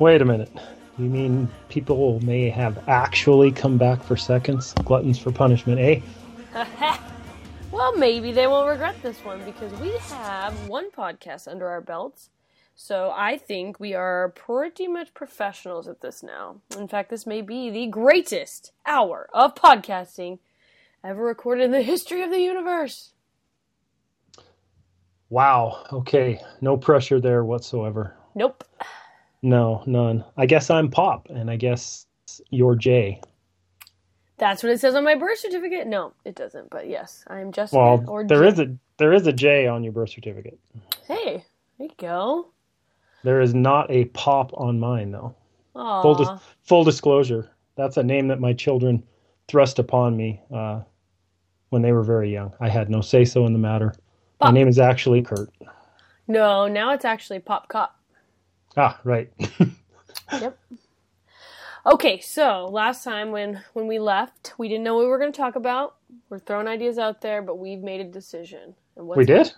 Wait a minute. You mean people may have actually come back for seconds? Gluttons for punishment, eh? well, maybe they won't regret this one because we have one podcast under our belts. So I think we are pretty much professionals at this now. In fact, this may be the greatest hour of podcasting ever recorded in the history of the universe. Wow. Okay. No pressure there whatsoever. Nope. No, none. I guess I'm Pop, and I guess you're Jay. That's what it says on my birth certificate. No, it doesn't. But yes, I'm Jessica. Well, or there is a there is a J on your birth certificate. Hey, there you go. There is not a Pop on mine though. Aww. Full dis- full disclosure. That's a name that my children thrust upon me uh, when they were very young. I had no say so in the matter. Pop. My name is actually Kurt. No, now it's actually Pop Cop. Ah, right. Yep. Okay, so last time when when we left, we didn't know what we were going to talk about. We're throwing ideas out there, but we've made a decision. And we did?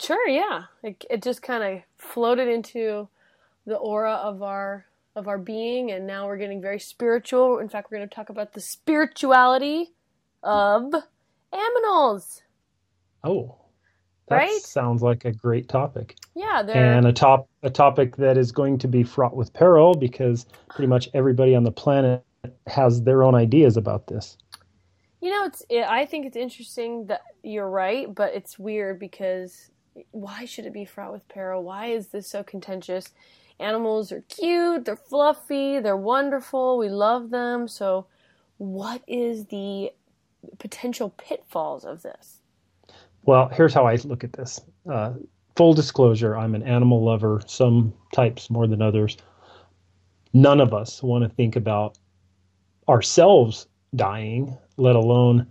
Sure, yeah. It, it just kind of floated into the aura of our of our being, and now we're getting very spiritual. In fact, we're going to talk about the spirituality of aminals. Oh. That Right? sounds like a great topic. Yeah, they're And a top a topic that is going to be fraught with peril because pretty much everybody on the planet has their own ideas about this. You know, it's. It, I think it's interesting that you're right, but it's weird because why should it be fraught with peril? Why is this so contentious? Animals are cute, they're fluffy, they're wonderful, we love them. So, what is the potential pitfalls of this? Well, here's how I look at this. Uh, full disclosure, I'm an animal lover, some types more than others. None of us want to think about ourselves dying, let alone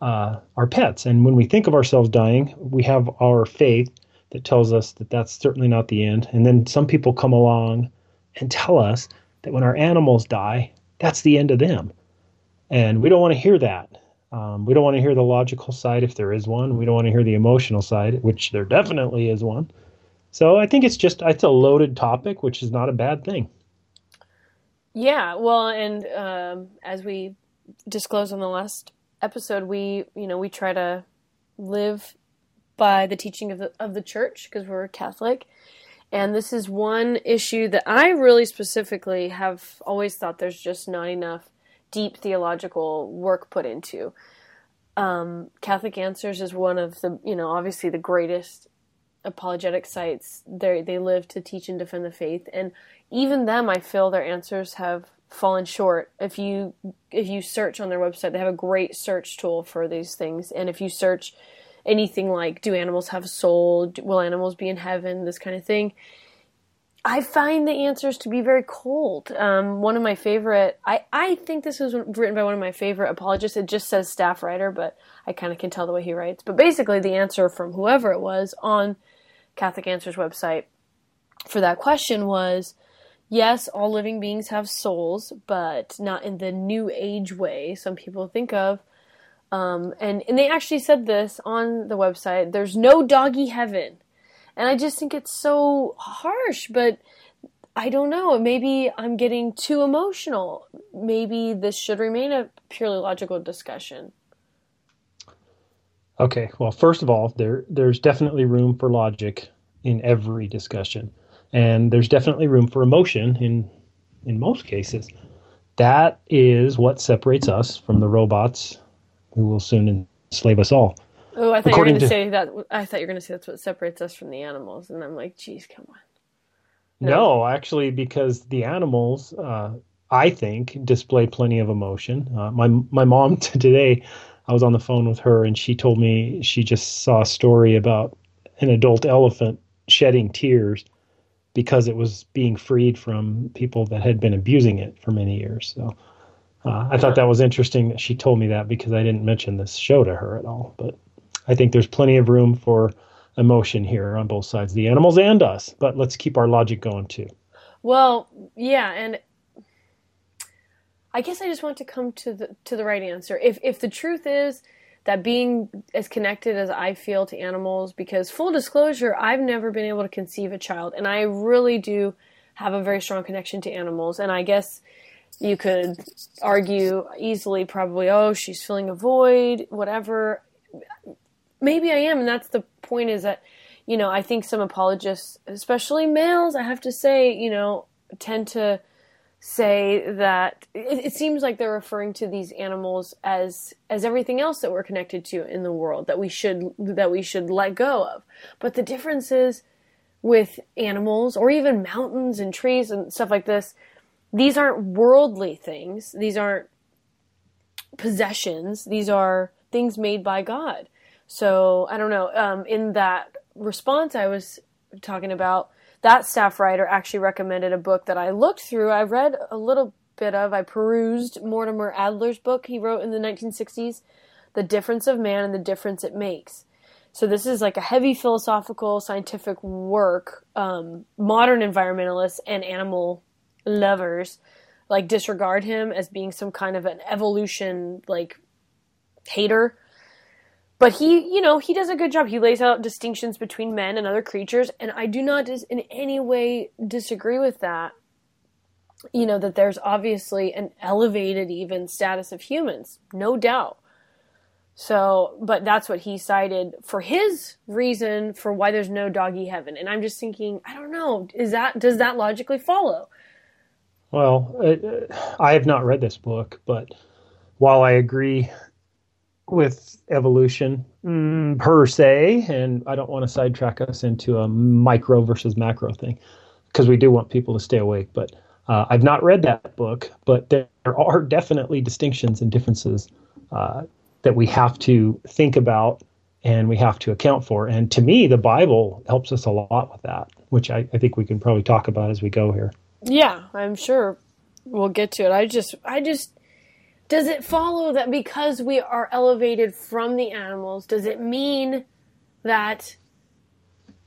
uh, our pets. And when we think of ourselves dying, we have our faith that tells us that that's certainly not the end. And then some people come along and tell us that when our animals die, that's the end of them. And we don't want to hear that. Um, we don't want to hear the logical side if there is one. We don't want to hear the emotional side, which there definitely is one. So I think it's just it's a loaded topic, which is not a bad thing. Yeah, well, and um, as we disclosed on the last episode, we you know we try to live by the teaching of the of the church because we're Catholic, and this is one issue that I really specifically have always thought there's just not enough deep theological work put into. Um, Catholic Answers is one of the you know obviously the greatest apologetic sites. They they live to teach and defend the faith, and even them, I feel their answers have fallen short. If you if you search on their website, they have a great search tool for these things, and if you search anything like "Do animals have a soul?" "Will animals be in heaven?" this kind of thing. I find the answers to be very cold. Um, one of my favorite, I, I think this was written by one of my favorite apologists. It just says staff writer, but I kind of can tell the way he writes. But basically, the answer from whoever it was on Catholic Answers website for that question was yes, all living beings have souls, but not in the new age way some people think of. Um, and, and they actually said this on the website there's no doggy heaven. And I just think it's so harsh, but I don't know. Maybe I'm getting too emotional. Maybe this should remain a purely logical discussion. Okay, well, first of all, there there's definitely room for logic in every discussion, and there's definitely room for emotion in in most cases. That is what separates us from the robots who will soon enslave us all. Oh, I thought According you were going to say that. I thought you were going to say that's what separates us from the animals, and I'm like, geez, come on. No, actually, because the animals, uh, I think, display plenty of emotion. Uh, my my mom today, I was on the phone with her, and she told me she just saw a story about an adult elephant shedding tears because it was being freed from people that had been abusing it for many years. So uh, I thought that was interesting that she told me that because I didn't mention this show to her at all. But I think there's plenty of room for emotion here on both sides, the animals and us. But let's keep our logic going too. Well, yeah, and I guess I just want to come to the to the right answer. If if the truth is that being as connected as I feel to animals, because full disclosure, I've never been able to conceive a child, and I really do have a very strong connection to animals. And I guess you could argue easily, probably, oh, she's filling a void, whatever. Maybe I am, and that's the point. Is that you know I think some apologists, especially males, I have to say, you know, tend to say that it, it, seems like they're referring to these animals as as everything else that we're connected to in the world that we should that we should let go of. But the difference is with animals or even mountains and trees and stuff like this, these aren't worldly things. These aren't possessions. These are things made by God. So I don't know. Um, in that response I was talking about, that staff writer actually recommended a book that I looked through. I read a little bit of, I perused Mortimer Adler's book he wrote in the 1960s, The Difference of Man and the Difference It Makes. So this is like a heavy philosophical, scientific work. Um, modern environmentalists and animal lovers like disregard him as being some kind of an evolution like hater but he, you know, he does a good job. He lays out distinctions between men and other creatures, and I do not dis- in any way disagree with that. You know, that there's obviously an elevated even status of humans, no doubt. So, but that's what he cited for his reason for why there's no doggy heaven. And I'm just thinking, I don't know, is that does that logically follow? Well, it, I have not read this book, but while I agree with evolution mm, per se, and I don't want to sidetrack us into a micro versus macro thing because we do want people to stay awake. But uh, I've not read that book, but there are definitely distinctions and differences uh, that we have to think about and we have to account for. And to me, the Bible helps us a lot with that, which I, I think we can probably talk about as we go here. Yeah, I'm sure we'll get to it. I just, I just does it follow that because we are elevated from the animals, does it mean that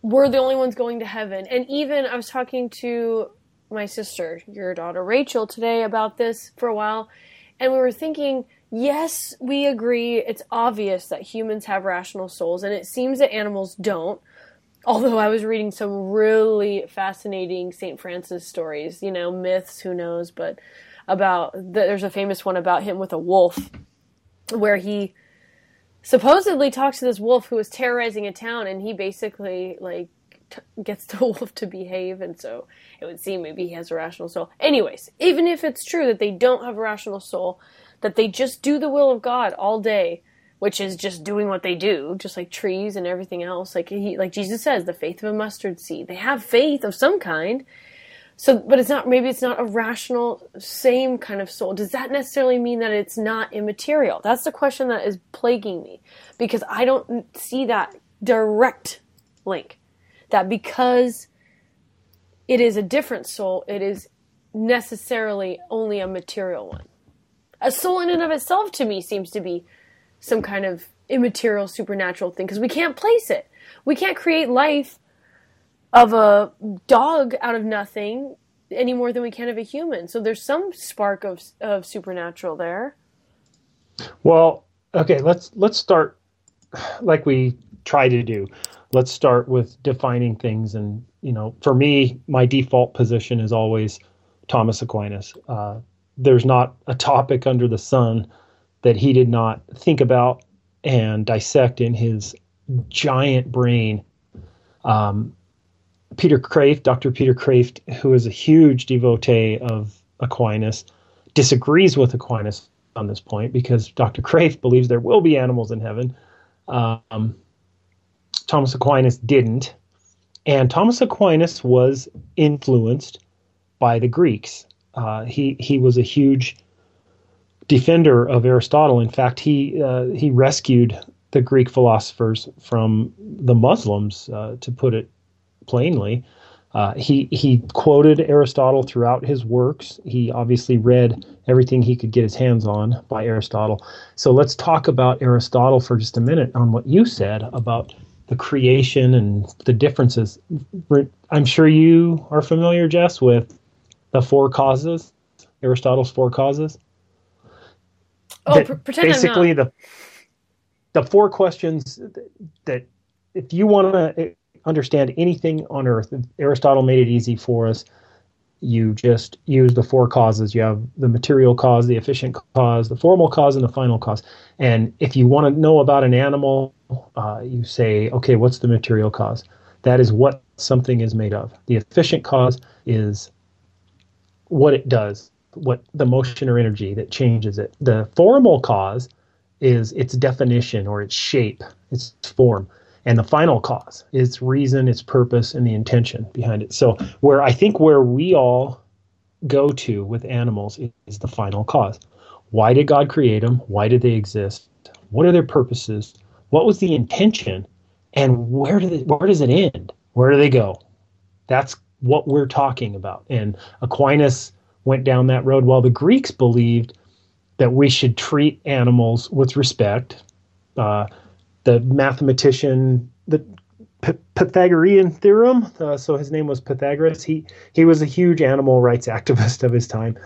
we're the only ones going to heaven? And even I was talking to my sister, your daughter Rachel, today about this for a while, and we were thinking, yes, we agree. It's obvious that humans have rational souls, and it seems that animals don't. Although I was reading some really fascinating St. Francis stories, you know, myths, who knows, but about there's a famous one about him with a wolf where he supposedly talks to this wolf who is terrorizing a town and he basically like t- gets the wolf to behave and so it would seem maybe he has a rational soul. Anyways even if it's true that they don't have a rational soul that they just do the will of god all day which is just doing what they do just like trees and everything else like he like jesus says the faith of a mustard seed. They have faith of some kind so, but it's not, maybe it's not a rational, same kind of soul. Does that necessarily mean that it's not immaterial? That's the question that is plaguing me because I don't see that direct link. That because it is a different soul, it is necessarily only a material one. A soul in and of itself to me seems to be some kind of immaterial supernatural thing because we can't place it. We can't create life of a dog out of nothing any more than we can of a human. So there's some spark of of supernatural there. Well, okay, let's let's start like we try to do. Let's start with defining things and you know, for me, my default position is always Thomas Aquinas. Uh, there's not a topic under the sun that he did not think about and dissect in his giant brain um, Peter Kreeft, Dr. Peter Kreeft, who is a huge devotee of Aquinas, disagrees with Aquinas on this point because Dr. Kreeft believes there will be animals in heaven. Um, Thomas Aquinas didn't. And Thomas Aquinas was influenced by the Greeks. Uh, he he was a huge defender of Aristotle. In fact, he uh, he rescued the Greek philosophers from the Muslims, uh, to put it plainly. Uh, he he quoted Aristotle throughout his works. He obviously read everything he could get his hands on by Aristotle. So let's talk about Aristotle for just a minute on what you said about the creation and the differences. I'm sure you are familiar, Jess, with the four causes, Aristotle's four causes. Oh, pr- pretend basically the the four questions that if you want to understand anything on earth aristotle made it easy for us. You just use the four causes. You have the material cause the efficient cause the formal cause and the final cause. And if you want to know about an animal uh, you say okay what's the material cause? That is what something is made of. The efficient cause is what it does what the motion or energy that changes it. The formal cause is its definition or its shape, its form. And the final cause, its reason, its purpose, and the intention behind it. So, where I think where we all go to with animals is the final cause. Why did God create them? Why did they exist? What are their purposes? What was the intention? And where, do they, where does it end? Where do they go? That's what we're talking about. And Aquinas went down that road while the Greeks believed that we should treat animals with respect. Uh, the mathematician, the P- Pythagorean theorem. Uh, so his name was Pythagoras. He he was a huge animal rights activist of his time.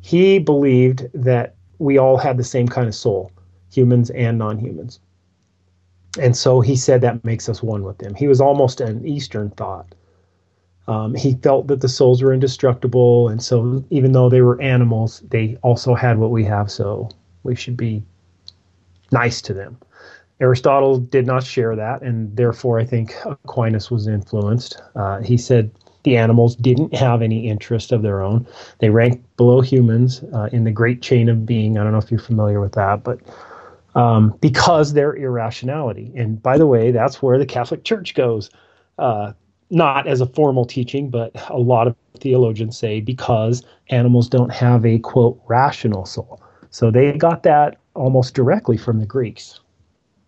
He believed that we all had the same kind of soul, humans and non-humans. And so he said that makes us one with them. He was almost an Eastern thought. Um, he felt that the souls were indestructible, and so even though they were animals, they also had what we have. So we should be nice to them. Aristotle did not share that, and therefore I think Aquinas was influenced. Uh, he said the animals didn't have any interest of their own. They ranked below humans uh, in the great chain of being. I don't know if you're familiar with that, but um, because their irrationality. And by the way, that's where the Catholic Church goes. Uh, not as a formal teaching, but a lot of theologians say because animals don't have a quote rational soul. So they got that almost directly from the Greeks.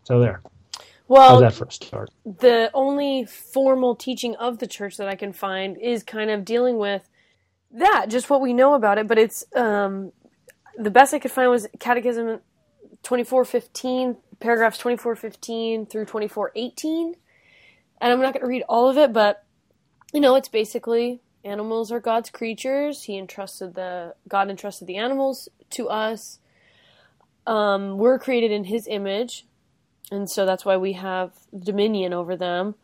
So there. Well, how's that first start? The only formal teaching of the church that I can find is kind of dealing with that, just what we know about it. But it's um, the best I could find was Catechism twenty four fifteen, paragraphs twenty four fifteen through twenty four eighteen and I'm not going to read all of it, but you know, it's basically animals are God's creatures. He entrusted the God entrusted the animals to us. Um, we're created in His image, and so that's why we have dominion over them.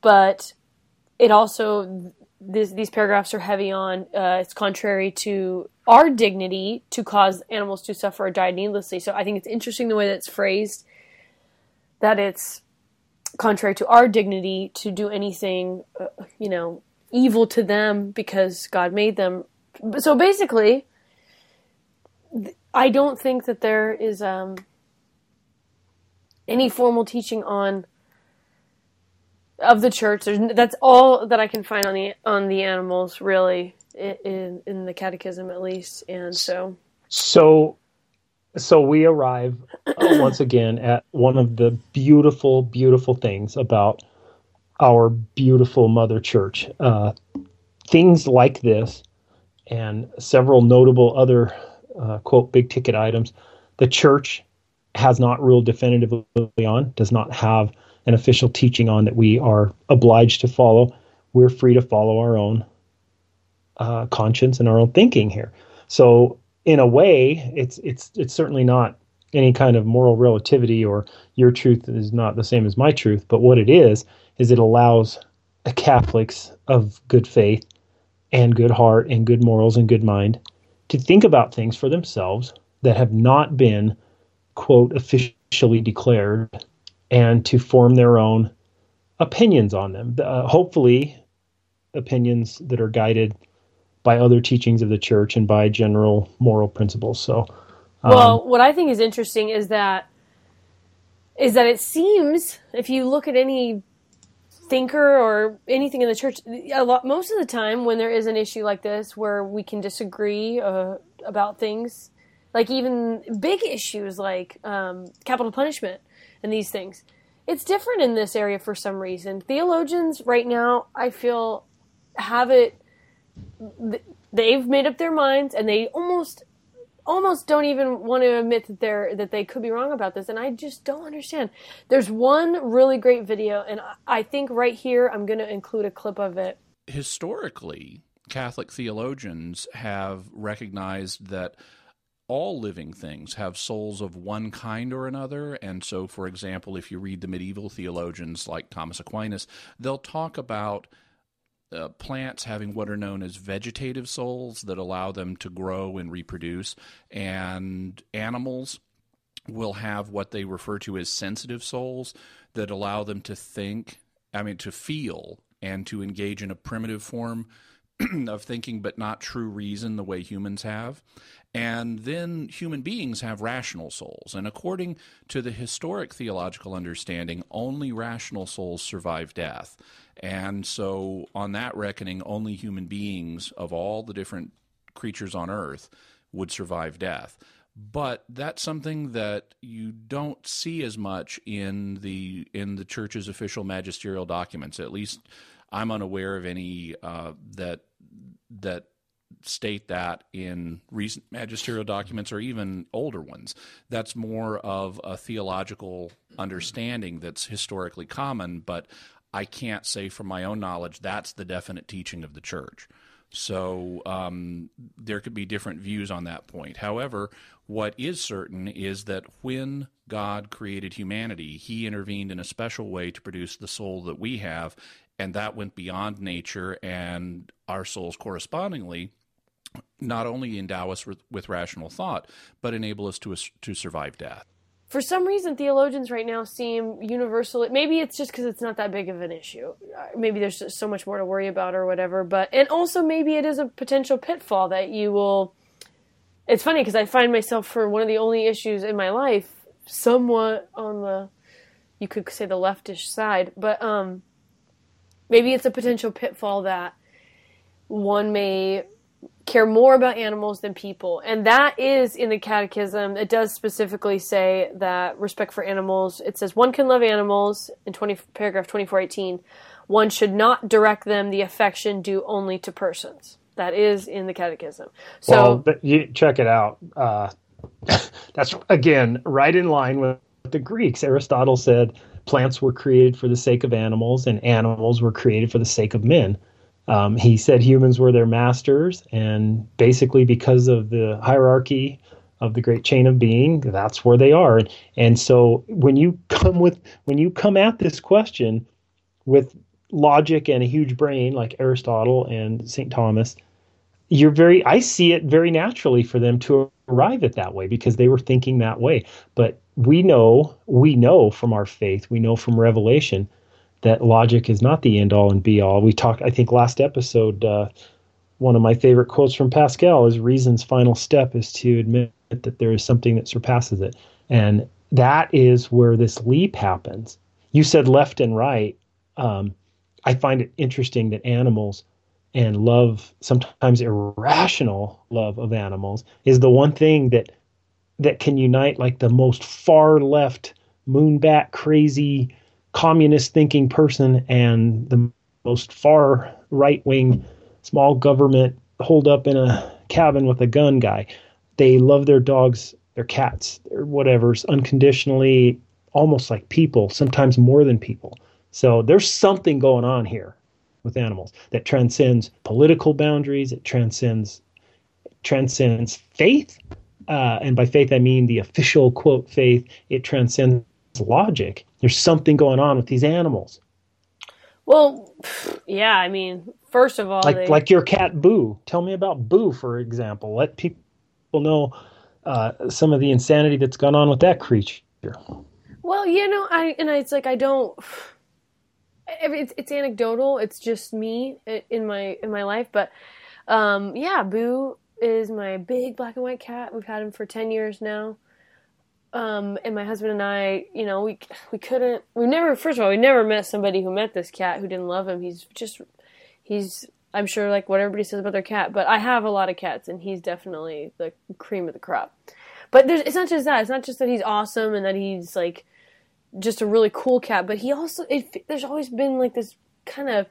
But it also this, these paragraphs are heavy on uh, it's contrary to our dignity to cause animals to suffer or die needlessly. So I think it's interesting the way that it's phrased. That it's contrary to our dignity to do anything, uh, you know, evil to them because God made them. So basically, I don't think that there is um, any formal teaching on of the church. There's, that's all that I can find on the on the animals, really, in in the catechism at least. And so, so so we arrive uh, once again at one of the beautiful, beautiful things about our beautiful Mother Church. Uh, things like this and several notable other, uh, quote, big ticket items, the church has not ruled definitively on, does not have an official teaching on that we are obliged to follow. We're free to follow our own uh, conscience and our own thinking here. So in a way, it's it's it's certainly not any kind of moral relativity or your truth is not the same as my truth. But what it is is it allows Catholics of good faith and good heart and good morals and good mind to think about things for themselves that have not been quote officially declared and to form their own opinions on them. Uh, hopefully, opinions that are guided by other teachings of the church and by general moral principles. So, um, well, what I think is interesting is that is that it seems if you look at any thinker or anything in the church, a lot most of the time when there is an issue like this where we can disagree uh, about things, like even big issues like um, capital punishment and these things. It's different in this area for some reason. Theologians right now, I feel have it. They've made up their minds, and they almost almost don't even want to admit that they're that they could be wrong about this and i just don't understand there's one really great video and i think right here i'm going to include a clip of it historically catholic theologians have recognized that all living things have souls of one kind or another. And so, for example, if you read the medieval theologians like Thomas Aquinas, they'll talk about uh, plants having what are known as vegetative souls that allow them to grow and reproduce, and animals will have what they refer to as sensitive souls that allow them to think, I mean, to feel and to engage in a primitive form of thinking, but not true reason the way humans have. And then human beings have rational souls. And according to the historic theological understanding, only rational souls survive death. And so, on that reckoning, only human beings of all the different creatures on earth would survive death. But that's something that you don't see as much in the in the church's official magisterial documents. At least, I'm unaware of any uh, that that state that in recent magisterial documents or even older ones. That's more of a theological understanding that's historically common, but I can't say from my own knowledge that's the definite teaching of the church. So um, there could be different views on that point. However, what is certain is that when God created humanity, he intervened in a special way to produce the soul that we have, and that went beyond nature and our souls correspondingly not only endow us with, with rational thought, but enable us to, to survive death. For some reason, theologians right now seem universal. Maybe it's just because it's not that big of an issue. Uh, maybe there's so much more to worry about or whatever. But and also maybe it is a potential pitfall that you will. It's funny because I find myself for one of the only issues in my life somewhat on the, you could say the leftish side, but um, maybe it's a potential pitfall that one may care more about animals than people. And that is in the catechism. It does specifically say that respect for animals, it says one can love animals in 20 paragraph 2418. One should not direct them the affection due only to persons. That is in the catechism. So well, you check it out. Uh, that's again right in line with the Greeks. Aristotle said plants were created for the sake of animals and animals were created for the sake of men. Um, he said humans were their masters, and basically, because of the hierarchy of the great chain of being, that's where they are. And so, when you come with when you come at this question with logic and a huge brain like Aristotle and St. Thomas, you're very I see it very naturally for them to arrive at that way because they were thinking that way. But we know, we know from our faith, we know from revelation that logic is not the end all and be all. We talked, I think, last episode. Uh, one of my favorite quotes from Pascal is reason's final step is to admit that there is something that surpasses it. And that is where this leap happens. You said left and right. Um, I find it interesting that animals and love, sometimes irrational love of animals, is the one thing that that can unite like the most far left moonbat crazy communist thinking person and the most far right wing small government hold up in a cabin with a gun guy. They love their dogs, their cats, their whatever's unconditionally, almost like people, sometimes more than people. So there's something going on here with animals that transcends political boundaries. It transcends transcends faith, uh, and by faith I mean the official quote faith. It transcends logic. There's something going on with these animals. Well, yeah, I mean, first of all, like they... like your cat Boo. Tell me about Boo, for example. Let people know uh, some of the insanity that's gone on with that creature. Well, you know, I and I, it's like I don't. It's it's anecdotal. It's just me in my in my life, but um, yeah, Boo is my big black and white cat. We've had him for ten years now. Um, and my husband and I, you know, we we couldn't. We never. First of all, we never met somebody who met this cat who didn't love him. He's just, he's. I'm sure like what everybody says about their cat, but I have a lot of cats, and he's definitely the cream of the crop. But there's, it's not just that. It's not just that he's awesome and that he's like just a really cool cat, but he also. It, there's always been like this kind of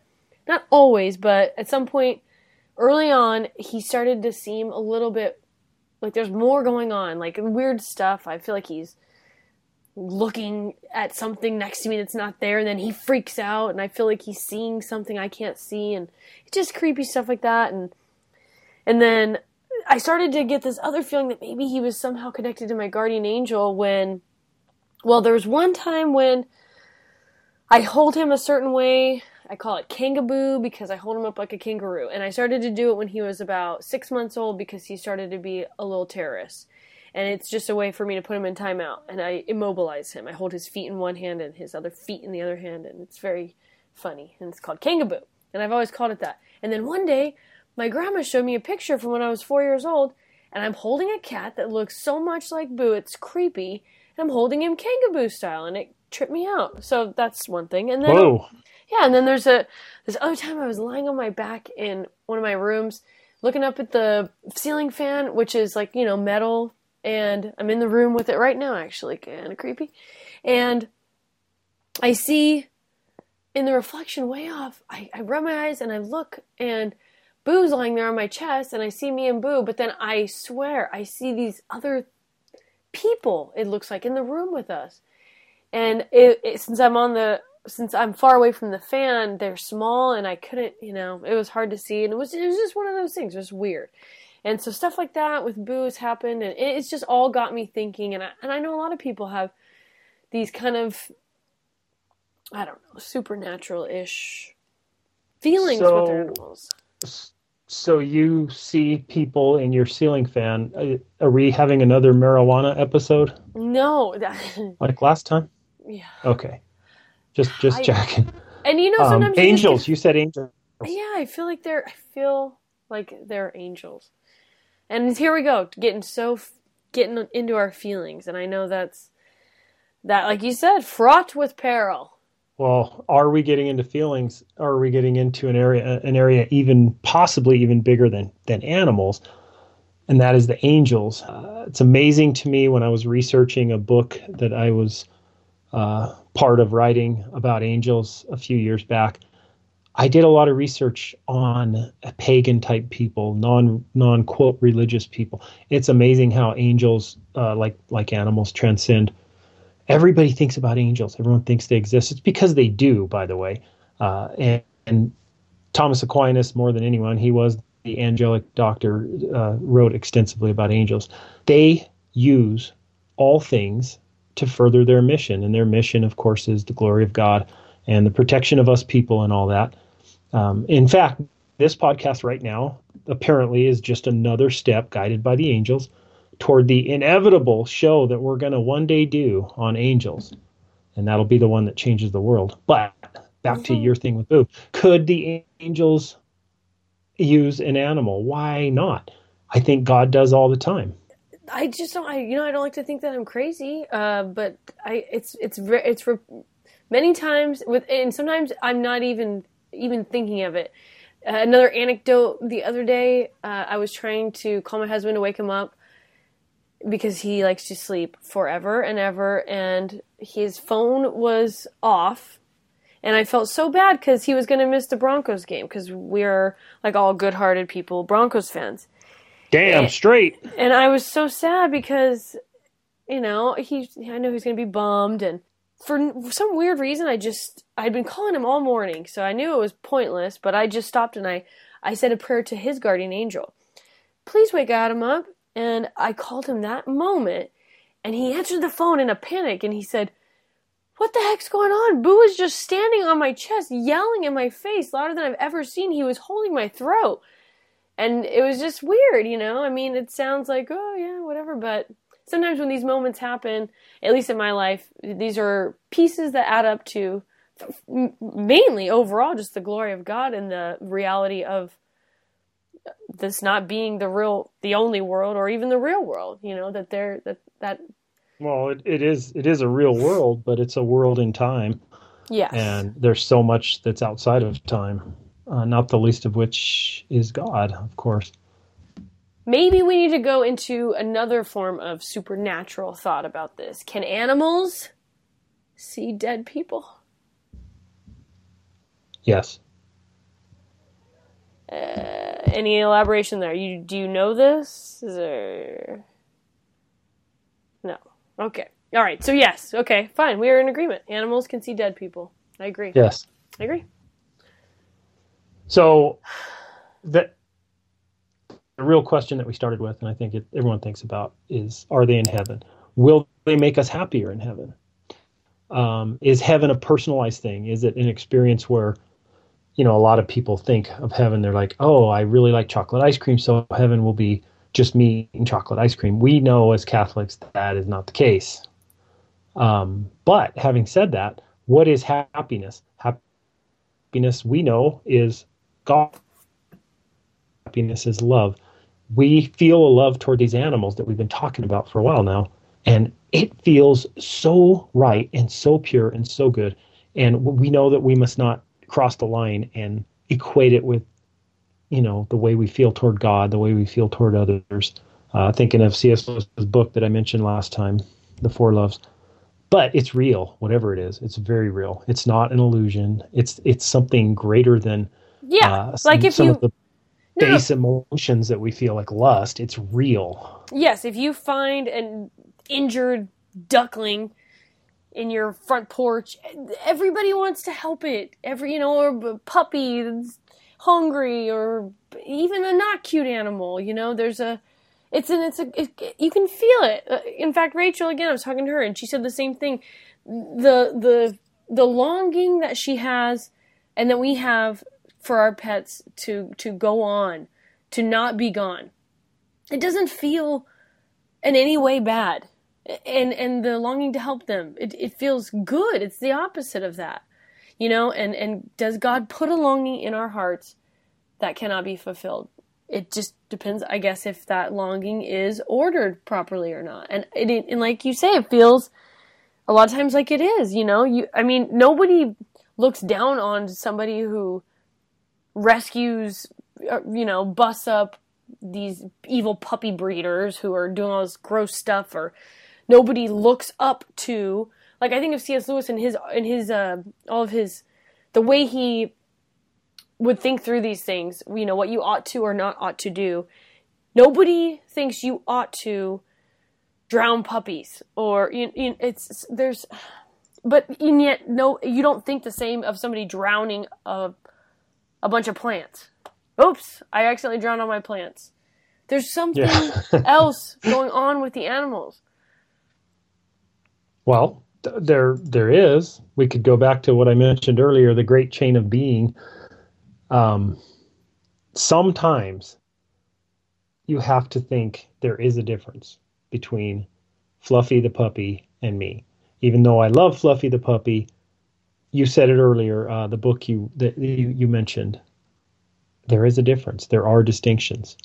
not always, but at some point early on, he started to seem a little bit like there's more going on, like weird stuff. I feel like he's looking at something next to me that's not there, and then he freaks out, and I feel like he's seeing something I can't see, and it's just creepy stuff like that. And and then I started to get this other feeling that maybe he was somehow connected to my guardian angel when, well, there was one time when I hold him a certain way I call it Kangaboo because I hold him up like a kangaroo. And I started to do it when he was about six months old because he started to be a little terrorist. And it's just a way for me to put him in timeout. And I immobilize him. I hold his feet in one hand and his other feet in the other hand. And it's very funny. And it's called Kangaboo. And I've always called it that. And then one day, my grandma showed me a picture from when I was four years old. And I'm holding a cat that looks so much like Boo. It's creepy. And I'm holding him Kangaboo style. And it tripped me out. So that's one thing. And then. Whoa yeah, and then there's a this other time I was lying on my back in one of my rooms, looking up at the ceiling fan, which is like you know metal, and I'm in the room with it right now. Actually, kind of creepy, and I see in the reflection way off. I, I rub my eyes and I look, and Boo's lying there on my chest, and I see me and Boo, but then I swear I see these other people. It looks like in the room with us, and it, it, since I'm on the since I'm far away from the fan, they're small and I couldn't, you know, it was hard to see. And it was, it was just one of those things, just weird. And so stuff like that with Boo's happened and it's just all got me thinking. And I, and I know a lot of people have these kind of, I don't know, supernatural ish feelings so, with their animals. So you see people in your ceiling fan. Uh, are we having another marijuana episode? No. like last time? Yeah. Okay. Just just I, checking. And you know, um, sometimes um, angels. You, you said angels. Yeah, I feel like they're. I feel like they're angels. And here we go, getting so getting into our feelings, and I know that's that, like you said, fraught with peril. Well, are we getting into feelings? Are we getting into an area, an area even possibly even bigger than than animals? And that is the angels. Uh, it's amazing to me when I was researching a book that I was uh, part of writing about angels a few years back, I did a lot of research on pagan type people, non non quote religious people. It's amazing how angels, uh, like like animals, transcend. Everybody thinks about angels. Everyone thinks they exist. It's because they do, by the way. Uh, and, and, Thomas Aquinas, more than anyone, he was the angelic doctor, uh, wrote extensively about angels. They use all things to further their mission. And their mission, of course, is the glory of God and the protection of us people and all that. Um, in fact, this podcast right now apparently is just another step guided by the angels toward the inevitable show that we're going to one day do on angels. And that'll be the one that changes the world. But back mm-hmm. to your thing with Boo. Could the angels use an animal? Why not? I think God does all the time. I just don't. I you know I don't like to think that I'm crazy. Uh, but I it's it's it's for many times with and sometimes I'm not even even thinking of it. Uh, another anecdote the other day, uh, I was trying to call my husband to wake him up because he likes to sleep forever and ever, and his phone was off. And I felt so bad because he was going to miss the Broncos game because we're like all good hearted people, Broncos fans. Damn straight. And I was so sad because, you know, he I know he's going to be bummed and for some weird reason I just I'd been calling him all morning, so I knew it was pointless, but I just stopped and I I said a prayer to his guardian angel. Please wake Adam up. And I called him that moment and he answered the phone in a panic and he said, what the heck's going on? Boo was just standing on my chest, yelling in my face louder than I've ever seen. He was holding my throat and it was just weird, you know. I mean, it sounds like oh yeah, whatever, but sometimes when these moments happen, at least in my life, these are pieces that add up to mainly overall just the glory of God and the reality of this not being the real the only world or even the real world you know that there that that well it, it is it is a real world but it's a world in time. Yeah and there's so much that's outside of time uh, not the least of which is God, of course. Maybe we need to go into another form of supernatural thought about this. Can animals see dead people? Yes. any elaboration there? You do you know this? Is there... No. Okay. All right. So yes. Okay. Fine. We are in agreement. Animals can see dead people. I agree. Yes. I agree. So that the real question that we started with, and I think it, everyone thinks about, is: Are they in heaven? Will they make us happier in heaven? Um, is heaven a personalized thing? Is it an experience where, you know, a lot of people think of heaven? They're like, "Oh, I really like chocolate ice cream, so heaven will be just me eating chocolate ice cream." We know as Catholics that, is not the case. Um, but having said that, what is happiness? Happiness we know is God. Happiness is love. We feel a love toward these animals that we've been talking about for a while now, and it feels so right and so pure and so good. And we know that we must not cross the line and equate it with, you know, the way we feel toward God, the way we feel toward others. Uh, thinking of C.S. Lewis's book that I mentioned last time, The Four Loves but it's real whatever it is it's very real it's not an illusion it's it's something greater than Yeah. uh, some, like if some you of the No, no. base emotions that we feel like lust it's real Yes, if you find an injured duckling in your front porch, everybody wants to help it. Every you know, or puppy that's hungry, or even a not cute animal. You know, there's a, it's an it's a it, you can feel it. Uh, In fact, Rachel again, I was talking to her, and she said the same thing. The the the longing that she has, and that we have for our pets to to go on, to not be gone. It doesn't feel in any way bad and and the longing to help them it, it feels good. It's the opposite of that you know and and does god put a longing in our hearts that cannot be fulfilled? It just depends i guess if that longing is ordered properly or not. And it and like you say it feels a lot of times like it is you know? You i mean nobody looks down on somebody who rescues uh, you know busts up these evil puppy breeders who are doing all this gross stuff or nobody looks up to like I think of C.S. Lewis and his in his uh, all of his the way he would think through these things, you know, what you ought to or not ought to do. Nobody thinks you ought to drown puppies or you, you, it's there's but and yet no you don't think the same of somebody drowning a a bunch of plants. Oops, I accidentally drowned all my plants. There's something Yeah. else going on with the animals. well there there is we could go back to what i mentioned earlier the great chain of being um sometimes you have to think there is a difference between fluffy the puppy and me even though i love fluffy the puppy you said it earlier uh, the book you that you, you mentioned. There is a difference. There are distinctions.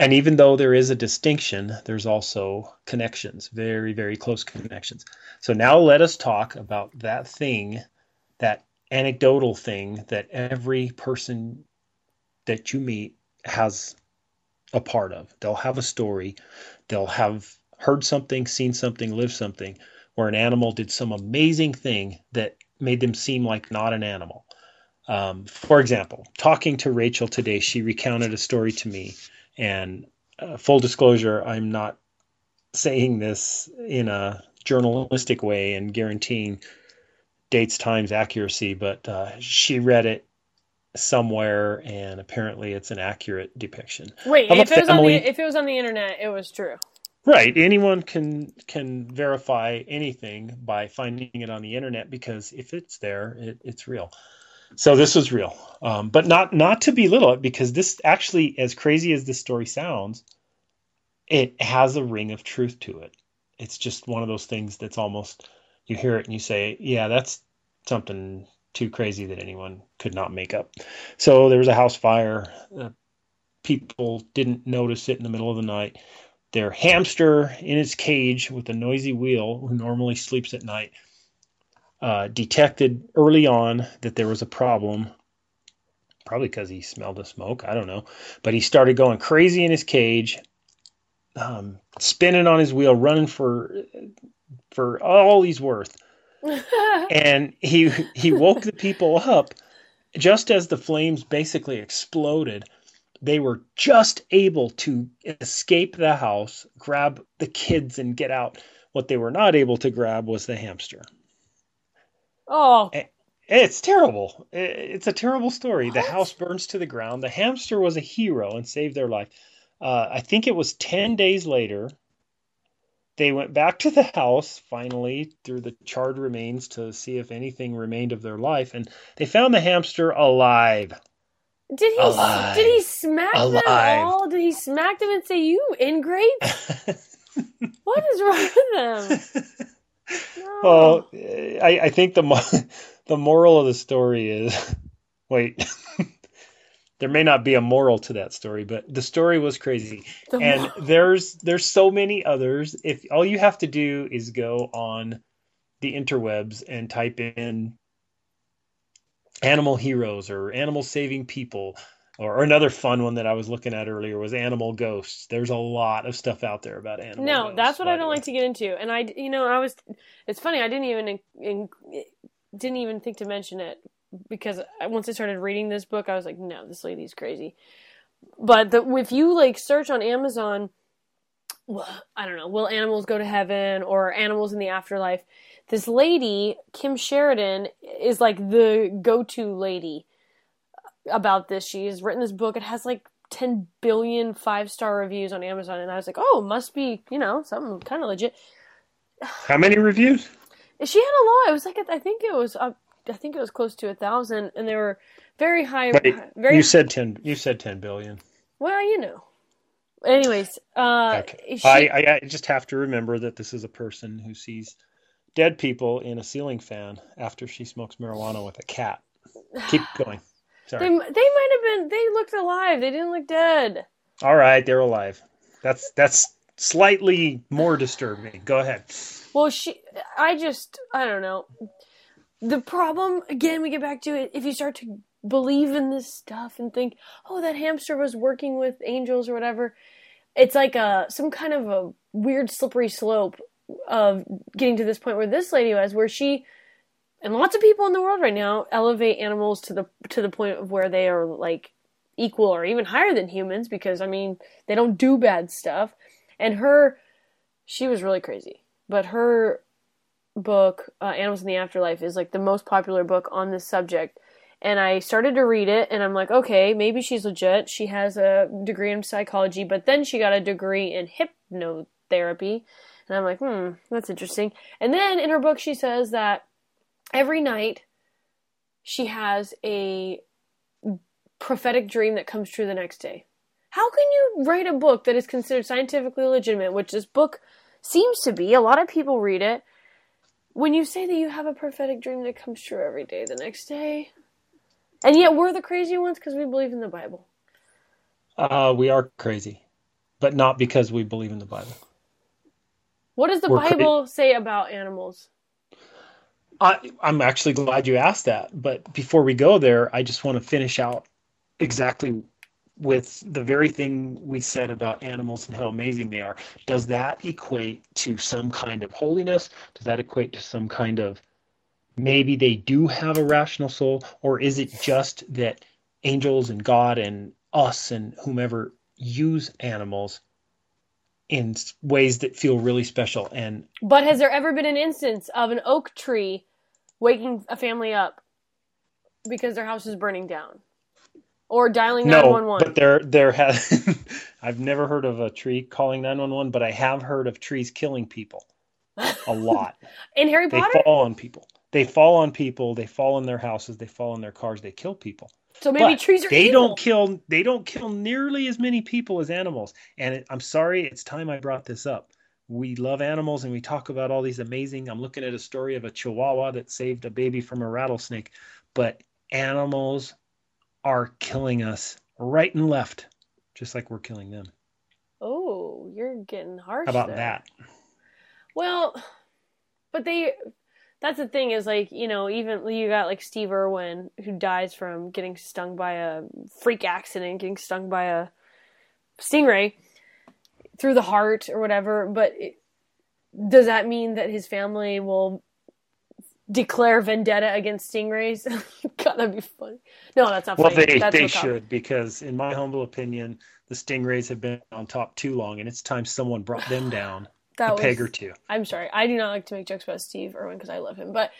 And even though there is a distinction, there's also connections, very, very close connections. So now let us talk about that thing, that anecdotal thing that every person that you meet has a part of. They'll have a story, they'll have heard something, seen something, lived something where an animal did some amazing thing that made them seem like not an animal. Um, for example, talking to Rachel today, she recounted a story to me and uh, full disclosure, I'm not saying this in a journalistic way and guaranteeing dates, times, accuracy, but uh, she read it somewhere and apparently it's an accurate depiction. Wait, if it was on the if it was on the internet, it was true. Right. Anyone can can verify anything by finding it on the internet because if it's there, it, it's real. So this was real, um, but not not to belittle it because this actually, as crazy as this story sounds, it has a ring of truth to it. It's just one of those things that's almost you hear it and you say, yeah, that's something too crazy that anyone could not make up. So there was a house fire. Uh, people didn't notice it in the middle of the night their hamster in its cage with a noisy wheel, who normally sleeps at night, uh, detected early on that there was a problem. Probably because he smelled the smoke. I don't know. But he started going crazy in his cage, um, spinning on his wheel, running for for all he's worth. And he he woke the people up just as the flames basically exploded they were just able to escape the house, grab the kids, and get out. What they were not able to grab was the hamster. Oh, It's terrible. It's a terrible story. The house burns to the ground. The hamster was a hero and saved their life. Uh, I think it was 10 days later. They went back to the house finally through the charred remains to see if anything remained of their life, and they found the hamster alive. Did he? Alive. Did he smack them Alive. all? Did he smack them and say, "You ingrates"? What is wrong with them? No. Well, I, I think the mo- the moral of the story is wait, there may not be a moral to that story, but the story was crazy. The and there's there's so many others. If all you have to do is go on the interwebs and type in animal heroes or animal saving people or, another fun one that I was looking at earlier was animal ghosts. There's a lot of stuff out there about animal no, ghosts, that's what I don't way. like to get into. And I, you know, I was. It's funny. I didn't even in, didn't even think to mention it because I, once I started reading this book, I was like, no, this lady's crazy. But the, if you like search on Amazon, well, I don't know, will animals go to heaven or animals in the afterlife? This lady, Kim Sheridan, is like the go-to lady about this. She's written this book. It has like 10 billion five-star reviews on Amazon, and I was like, oh, must be, you know, something kind of legit. How many reviews? She had a lot. It was like I think it was up. I think it was close to a thousand, and they were very high. Wait, very You said ten. You said ten billion. well, you know. Anyways, uh, Okay. she, I I just have to remember that this is a person who sees dead people in a ceiling fan after she smokes marijuana with a cat. Keep going. they Sorry. they might have been. They looked alive. They didn't look dead. All right, they're alive. That's that's slightly more disturbing. Go ahead. Well, she. I just. I don't know. The problem again, we get back to it. If you start to believe in this stuff and think, oh, that hamster was working with angels or whatever, it's like a some kind of a weird slippery slope of getting to this point where this lady was, where she and lots of people in the world right now elevate animals to the to the point of where they are like equal or even higher than humans because I mean they don't do bad stuff. And her, she was really crazy, but her book, uh, Animals in the Afterlife, is like the most popular book on this subject. And I started to read it, and I'm like, okay, maybe she's legit. She has a degree in psychology, but then she got a degree in hypnotherapy. And I'm like, hmm, that's interesting. And then in her book, she says that every night she has a prophetic dream that comes true the next day. How can you write a book that is considered scientifically legitimate, which this book seems to be? A lot of people read it. When you say that you have a prophetic dream that comes true every day the next day, and yet we're the crazy ones because we believe in the Bible. Uh, we are crazy, but not because we believe in the Bible. What does the Bible say about animals? I, I'm actually glad you asked that. But before we go there, I just want to finish out exactly with the very thing we said about animals and how amazing they are. Does that equate to some kind of holiness? Does that equate to some kind of maybe they do have a rational soul? Or is it just that angels and God and us and whomever use animals in ways that feel really special? And But has there ever been an instance of an oak tree waking a family up because their house is burning down? Or dialing No, 911? but there there has I've never heard of a tree calling 911, but I have heard of trees killing people a lot. in Harry Potter they Potter? fall on people. They fall on people, they fall in their houses, they fall in their cars, they kill people. So maybe but trees are they evil. don't kill they don't kill nearly as many people as animals. And it, I'm sorry, it's time I brought this up. We love animals and we talk about all these amazing. I'm looking at a story of a chihuahua that saved a baby from a rattlesnake, but animals are killing us right and left, just like we're killing them. Oh, you're getting harsh. How about there. that? Well, but they. That's the thing is like you know even you got like Steve Irwin who dies from getting stung by a freak accident, getting stung by a stingray through the heart or whatever. But it, does that mean that his family will declare vendetta against stingrays. God, that'd be funny. No, that's not well, funny. they that's they should because, in my humble opinion, the stingrays have been on top too long, and it's time someone brought them down That a was, peg or two. I'm sorry. I do not like to make jokes about Steve Irwin because I love him, but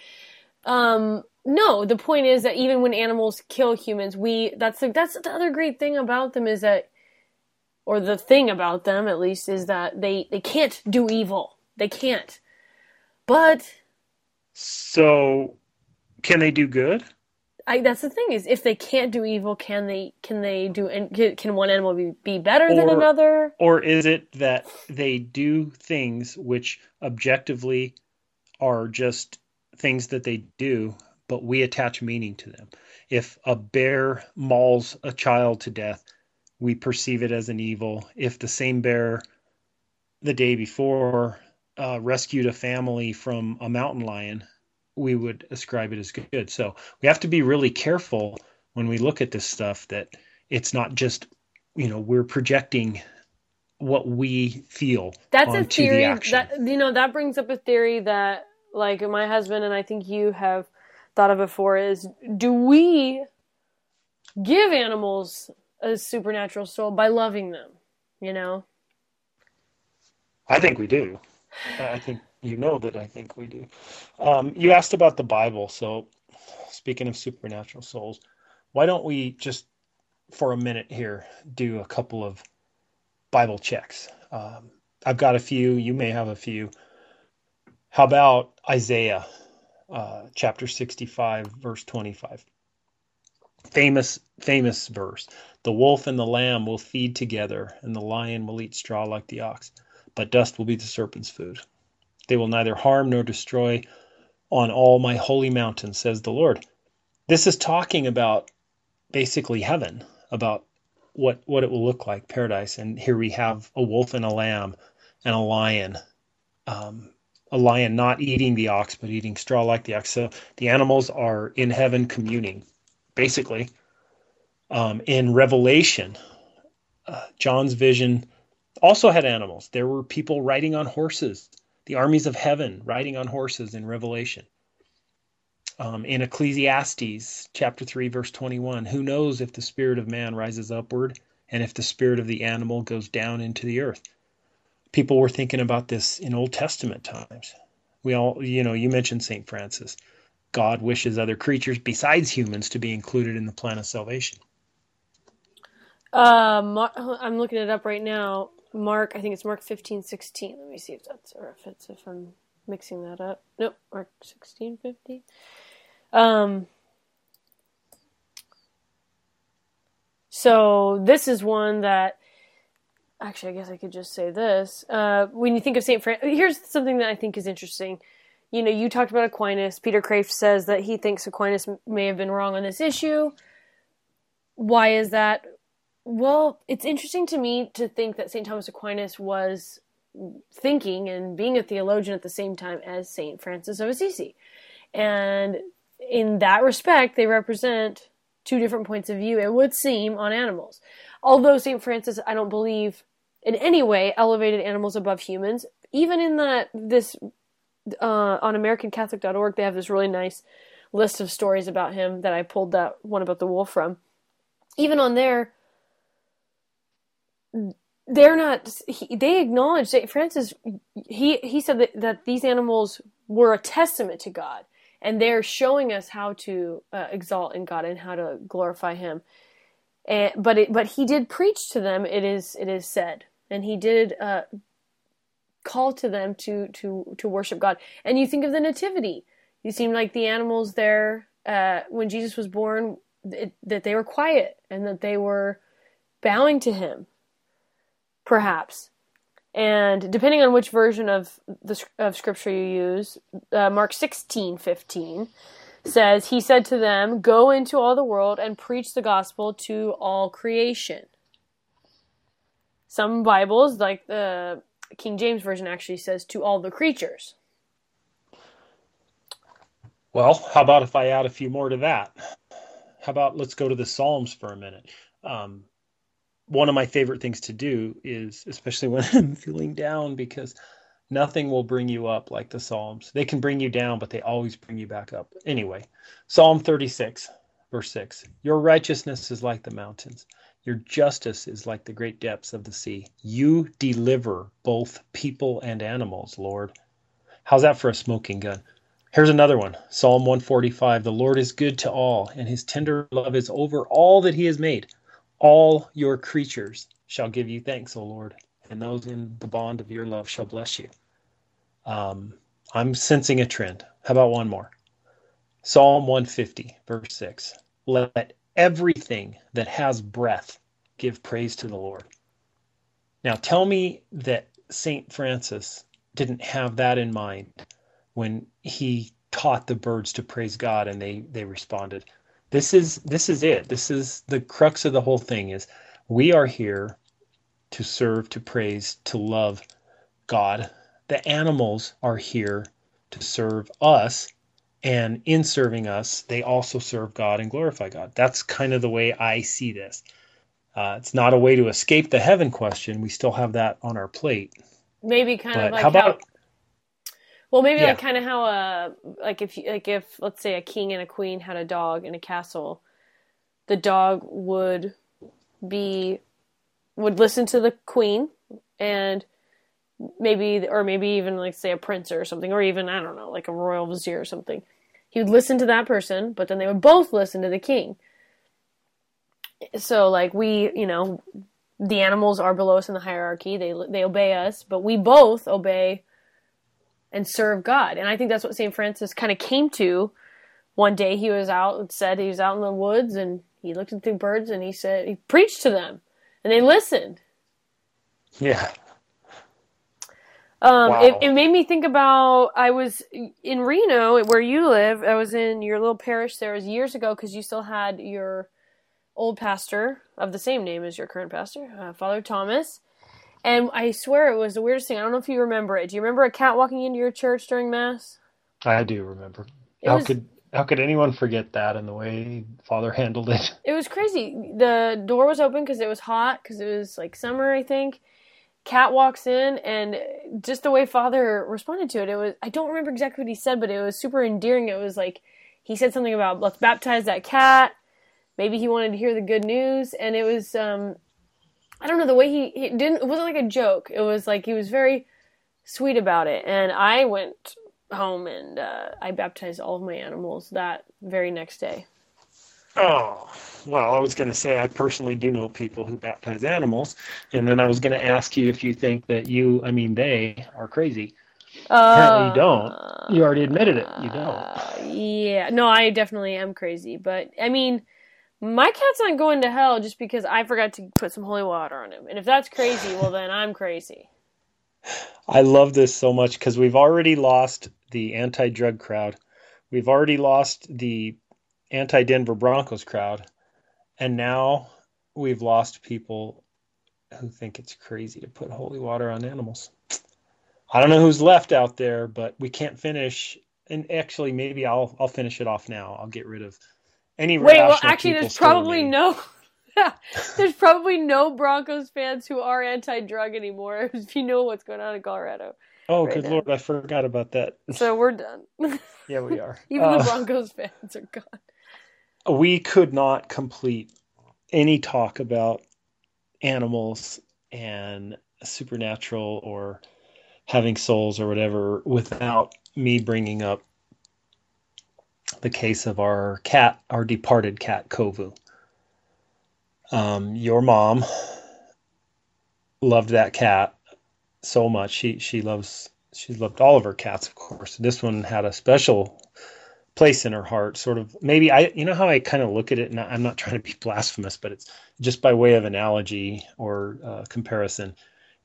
um, no. The point is that even when animals kill humans, we that's the that's the other great thing about them is that, or the thing about them at least is that they they can't do evil. They can't. But So, can they do good? I, that's the thing is if they can't do evil, can they? Can they do? And can- one animal be, be better than another? Or is it that they do things which objectively are just things that they do, but we attach meaning to them? If a bear mauls a child to death, we perceive it as an evil. If the same bear the day before uh, rescued a family from a mountain lion, we would ascribe it as good. So we have to be really careful when we look at this stuff that it's not just, you know, we're projecting what we feel That's a onto the theory action. that you know that brings up a theory that like my husband and I think you have thought of before is do we give animals a supernatural soul by loving them? You know? I think we do. I think you know that I think we do. Um, you asked about the Bible. So, speaking of supernatural souls, why don't we just for a minute here do a couple of Bible checks? Um, I've got a few. You may have a few. How about Isaiah uh, chapter 65, verse 25? Famous, famous verse. The wolf and the lamb will feed together, and the lion will eat straw like the ox but dust will be the serpent's food. They will neither harm nor destroy on all my holy mountain, says the Lord. This is talking about basically heaven, about what, what it will look like, paradise. And here we have a wolf and a lamb and a lion. Um, a lion not eating the ox, but eating straw like the ox. So the animals are in heaven communing, basically. Um, in Revelation, uh, John's vision also had animals. There were people riding on horses, the armies of heaven riding on horses in Revelation. Um, in Ecclesiastes chapter 3, verse 21, who knows if the spirit of man rises upward and if the spirit of the animal goes down into the earth? People were thinking about this in Old Testament times. We all, you know, you mentioned St. Francis. God wishes other creatures besides humans to be included in the plan of salvation. Mar- I'm looking it up right now. Mark, I think it's Mark 15, 16. Let me see if that's or if it's if I'm mixing that up. Nope, Mark 16, 15. Um. So this is one that actually I guess I could just say this. Uh, when you think of Saint Francis, here's something that I think is interesting. You know, you talked about Aquinas. Peter Kreeft says that he thinks Aquinas may have been wrong on this issue. Why is that? Well, it's interesting to me to think that St. Thomas Aquinas was thinking and being a theologian at the same time as St. Francis of Assisi. And in that respect, they represent two different points of view, it would seem, on animals. Although St. Francis, I don't believe in any way elevated animals above humans, even in that this uh, on AmericanCatholic.org, they have this really nice list of stories about him that I pulled that one about the wolf from. Even on there, they're not. He, they acknowledge that Francis. He he said that, that these animals were a testament to God, and they're showing us how to uh, exalt in God and how to glorify Him. And but it, but he did preach to them. It is it is said, and he did uh, call to them to to to worship God. And you think of the Nativity. You seem like the animals there uh, when Jesus was born it, that they were quiet and that they were bowing to Him perhaps. And depending on which version of the of scripture you use, uh, Mark sixteen fifteen says, "He said to them, Go into all the world and preach the gospel to all creation." Some Bibles, like the King James version, actually says, "To all the creatures." Well, how about if I add a few more to that? How about let's go to the Psalms for a minute? Um, one of my favorite things to do is, especially when I'm feeling down, because Nothing will bring you up like the Psalms. They can bring you down, but they always bring you back up. Anyway, Psalm 36, verse 6 Your righteousness is like the mountains, your justice is like the great depths of the sea. You deliver both people and animals, Lord. How's that for a smoking gun? Here's another one Psalm 145 The Lord is good to all, and his tender love is over all that he has made. All your creatures shall give you thanks, O Lord and those in the bond of your love shall bless you. Um, I'm sensing a trend. How about one more? Psalm 150, verse 6. Let everything that has breath give praise to the Lord. Now, tell me that St. Francis didn't have that in mind when he taught the birds to praise God and they, they responded. This is this is it. This is the crux of the whole thing is we are here to serve, to praise, to love God. The animals are here to serve us. And in serving us, they also serve God and glorify God. That's kind of the way I see this. Uh, it's not a way to escape the heaven question. We still have that on our plate. Maybe kind but of like how, about, well, maybe yeah. like kind of how a like if like if let's say a king and a queen had a dog in a castle, the dog would be would listen to the queen and maybe or maybe even like say a prince or something or even I don't know like a royal vizier or something. He would listen to that person, but then they would both listen to the king. So like we, you know, the animals are below us in the hierarchy. They they obey us, but we both obey and serve God. And I think that's what St. Francis kind of came to. One day he was out and said he was out in the woods and he looked at the birds and he said he preached to them and they listened. Yeah. Um, wow. it, it made me think about I was in Reno, where you live. I was in your little parish there was years ago because you still had your old pastor of the same name as your current pastor, uh, Father Thomas. And I swear it was the weirdest thing. I don't know if you remember it. Do you remember a cat walking into your church during mass? I do remember. It How was, could how could anyone forget that and the way father handled it it was crazy the door was open because it was hot because it was like summer i think cat walks in and just the way father responded to it it was i don't remember exactly what he said but it was super endearing it was like he said something about let's baptize that cat maybe he wanted to hear the good news and it was um i don't know the way he, he didn't it wasn't like a joke it was like he was very sweet about it and i went home and uh, I baptized all of my animals that very next day. Oh, well, I was going to say I personally do know people who baptize animals, and then I was going to ask you if you think that you, I mean, they are crazy. Uh, Apparently, you don't. You already admitted it. You don't. Uh, yeah, no, I definitely am crazy, but I mean, my cat's not going to hell just because I forgot to put some holy water on him. And if that's crazy, well, then I'm crazy. I love this so much because we've already lost the anti drug crowd. We've already lost the anti Denver Broncos crowd. And now we've lost people who think it's crazy to put holy water on animals. I don't know who's left out there, but we can't finish. And actually, maybe I'll I'll finish it off now. I'll get rid of any. Wait, well, actually, there's probably no. there's probably no Broncos fans who are anti-drug anymore. If you know what's going on in Colorado. Oh, right good now. lord, I forgot about that. So we're done. yeah, we are. Even uh, the Broncos fans are gone. We could not complete any talk about animals and supernatural or having souls or whatever without me bringing up the case of our cat, our departed cat, Kovu. Um, your mom loved that cat so much. She she loves she loved all of her cats, of course. This one had a special place in her heart. Sort of maybe I you know how I kind of look at it, and I'm not trying to be blasphemous, but it's just by way of analogy or uh, comparison.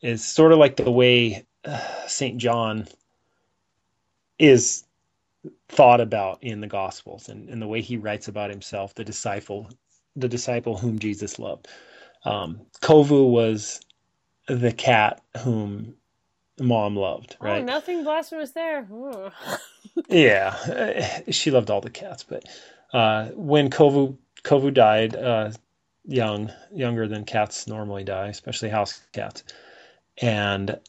Is sort of like the way uh, Saint John is thought about in the Gospels and, and the way he writes about himself, the disciple, the disciple whom Jesus loved. Um, Kovu was the cat whom mom loved, oh, right? Oh, nothing blasphemous there. yeah, she loved all the cats, but uh, when Kovu Kovu died, uh, young, younger than cats normally die, especially house cats, and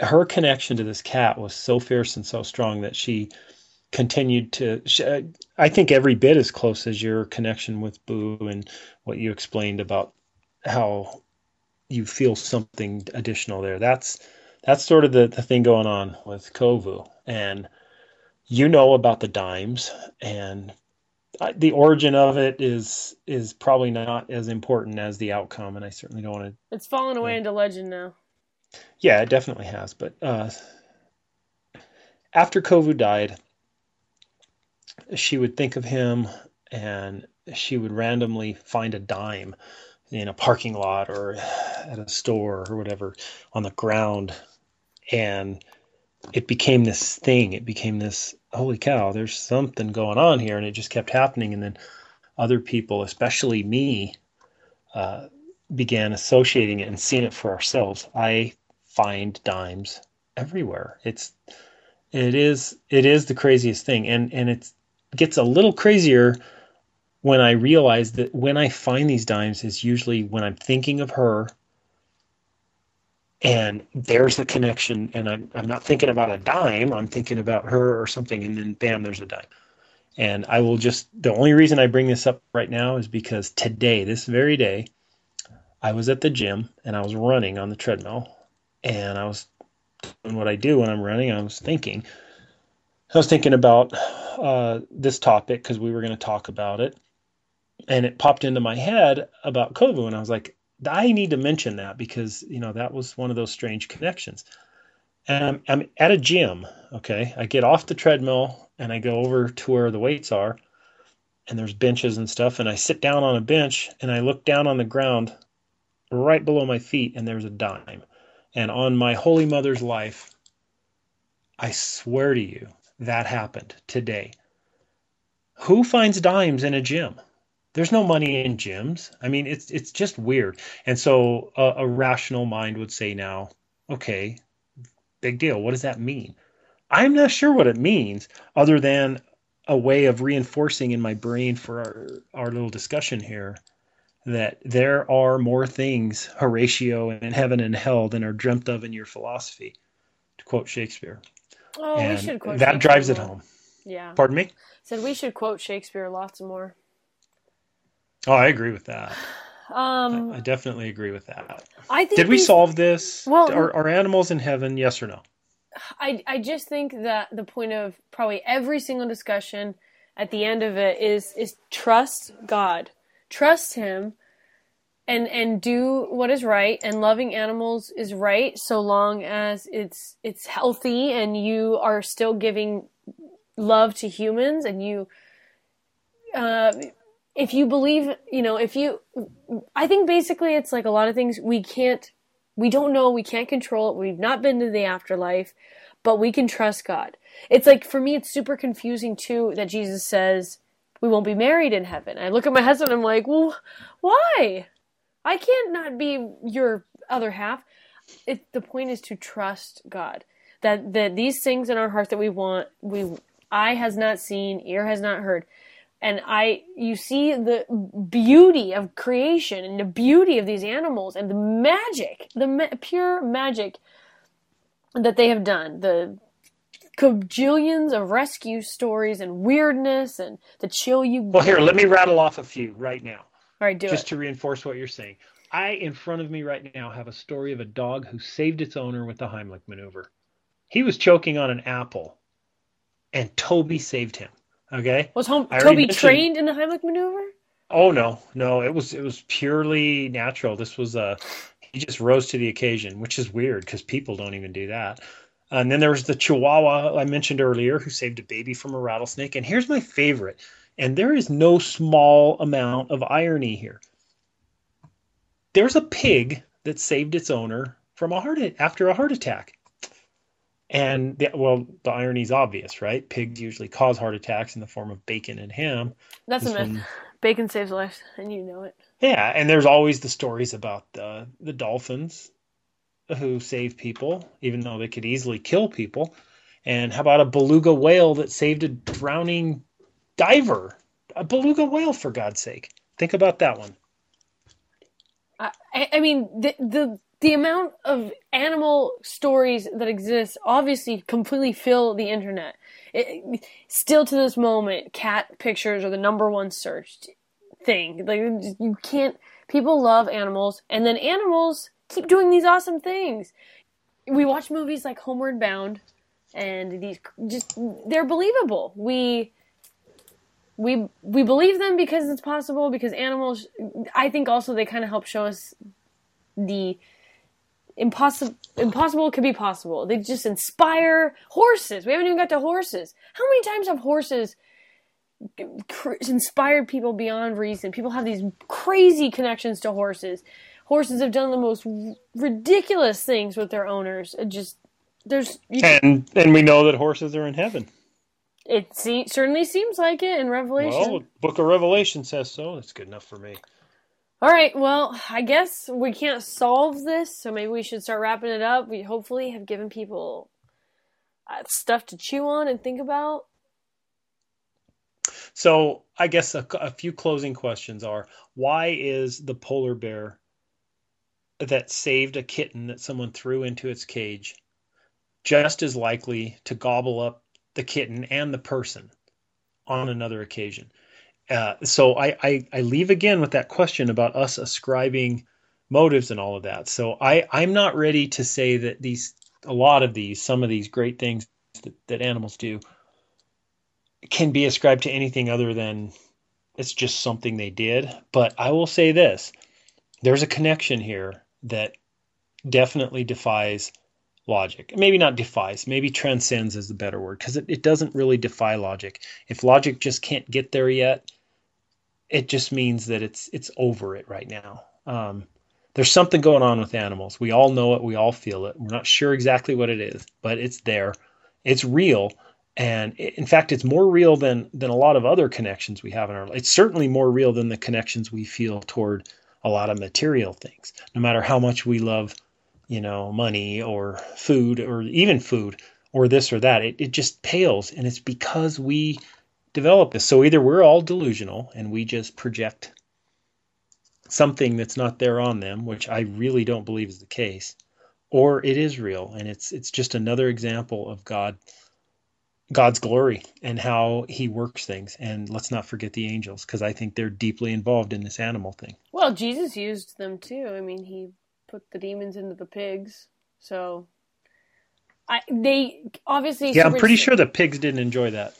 her connection to this cat was so fierce and so strong that she continued to she, uh, i think every bit as close as your connection with boo and what you explained about how you feel something additional there. That's that's sort of the, the thing going on with kovu. And you know about the dimes and the origin of it is is probably not as important as the outcome. And i certainly don't want to it's fallen away into legend now yeah it definitely has but uh, after kovu died she would think of him and she would randomly find a dime in a parking lot or at a store or whatever on the ground. And it became this thing. It became this holy cow there's something going on here. And it just kept happening. And then other people especially me uh, began associating it and seeing it for ourselves. I find dimes everywhere. It's it is it is the craziest thing. And and it's gets a little crazier when I realize that when I find these dimes is usually when I'm thinking of her and there's the connection. And I'm, I'm not thinking about a dime i'm thinking about her or something and then bam there's a dime. And i will just the only reason i bring this up right now is because today this very day i was at the gym and i was running on the treadmill and i was doing what i do when i'm running i was thinking I was thinking about uh, this topic because we were going to talk about it, and it popped into my head about Kovu, and I was like, I need to mention that because you know that was one of those strange connections. And I'm, I'm at a gym. Okay, I get off the treadmill and I go over to where the weights are, and there's benches and stuff, and I sit down on a bench and I look down on the ground, right below my feet, and there's a dime. And on my holy mother's life, I swear to you, that happened today. Who finds dimes in a gym? There's no money in gyms. I mean, it's it's just weird. And so a, a rational mind would say now, okay, big deal. What does that mean? I'm not sure what it means, other than a way of reinforcing in my brain for our, our little discussion here that there are more things, Horatio, in heaven and hell than are dreamt of in your philosophy, to quote Shakespeare. Oh, and we should quote that drives it home. Yeah. Pardon me? Said we should quote Shakespeare lots more. Oh, I agree with that. Um, I definitely agree with that. I think Did we these- solve this? Well- are, are animals in heaven? Yes or no? I I just think that the point of probably every single discussion at the end of it is is trust God, trust Him, and and do what is right. And loving animals is right so long as it's it's healthy and you are still giving love to humans and you. Uh, if you believe, you know, if you, I think basically it's like a lot of things we can't we don't know, we can't control it, we've not been to the afterlife, but we can trust God. It's like, for me, it's super confusing too that Jesus says we won't be married in heaven. I look at my husband, I'm like, well, why? I can't not be your other half. It, the point is to trust God. That, that these things in our heart that we want, we, eye has not seen, ear has not heard and I you see the beauty of creation and the beauty of these animals and the magic, the ma- pure magic that they have done. The cajillions of rescue stories and weirdness and the chill you. Well, here, let me rattle off a few right now, All right, do just it. to reinforce what you're saying. I, in front of me right now, have a story of a dog who saved its owner with the Heimlich maneuver. He was choking on an apple, and Toby saved him. Okay. Was home, Toby trained in the Heimlich maneuver? Oh no, no, it was it was purely natural. This was uh he just rose to the occasion, which is weird because people don't even do that. And then there was the Chihuahua I mentioned earlier who saved a baby from a rattlesnake. And here's my favorite, and there is no small amount of irony here. There's a pig that saved its owner from a heart after a heart attack. And the, well, the irony is obvious, right? Pigs usually cause heart attacks in the form of bacon and ham. That's This a myth. one- Bacon saves lives, and you know it. Yeah, and there's always the stories about the the dolphins who save people, even though they could easily kill people. And how about a beluga whale that saved a drowning diver? A beluga whale, for God's sake! Think about that one. I, I mean, the, the the amount of animal stories that exist obviously completely fill the internet. It, still to this moment, cat pictures are the number one searched thing. Like you can't. People love animals, and then animals keep doing these awesome things. We watch movies like Homeward Bound, and these just they're believable. We we we believe them because it's possible because animals i think also they kind of help show us the impossible impossible could be possible. They just inspire horses. We haven't even got to horses. How many times have horses inspired people beyond reason? People have these crazy connections to horses horses have done the most ridiculous things with their owners it just there's and and we know that horses are in heaven it se- certainly seems like it in Revelation. Well, Book of Revelation says so. That's good enough for me. All right. Well, I guess we can't solve this, so maybe we should start wrapping it up. We hopefully have given people uh, stuff to chew on and think about. So, I guess a, a few closing questions are: Why is the polar bear that saved a kitten that someone threw into its cage just as likely to gobble up the kitten and the person on another occasion. Uh, so I, I, I leave again with that question about us ascribing motives and all of that. So I I'm not ready to say that these a lot of these some of these great things that, that animals do can be ascribed to anything other than it's just something they did. But I will say this: there's a connection here that definitely defies logic. Maybe not defies, maybe transcends is the better word because it, it doesn't really defy logic. If logic just can't get there yet, it just means that it's it's over it right now. Um, there's something going on with animals. We all know it. We all feel it. We're not sure exactly what it is, but it's there. It's real, and it, in fact, it's more real than than a lot of other connections we have in our life. It's certainly more real than the connections we feel toward a lot of material things. No matter how much we love you know, money or food or even food or this or that. It, it just pales. And it's because we develop this. So either we're all delusional and we just project something that's not there on them, which I really don't believe is the case, or it is real and it's it's just another example of God God's glory and how he works things. And let's not forget the angels because I think they're deeply involved in this animal thing. Well, Jesus used them too. I mean, he put the demons into the pigs. So I they obviously Yeah, I'm pretty sure the pigs didn't enjoy that.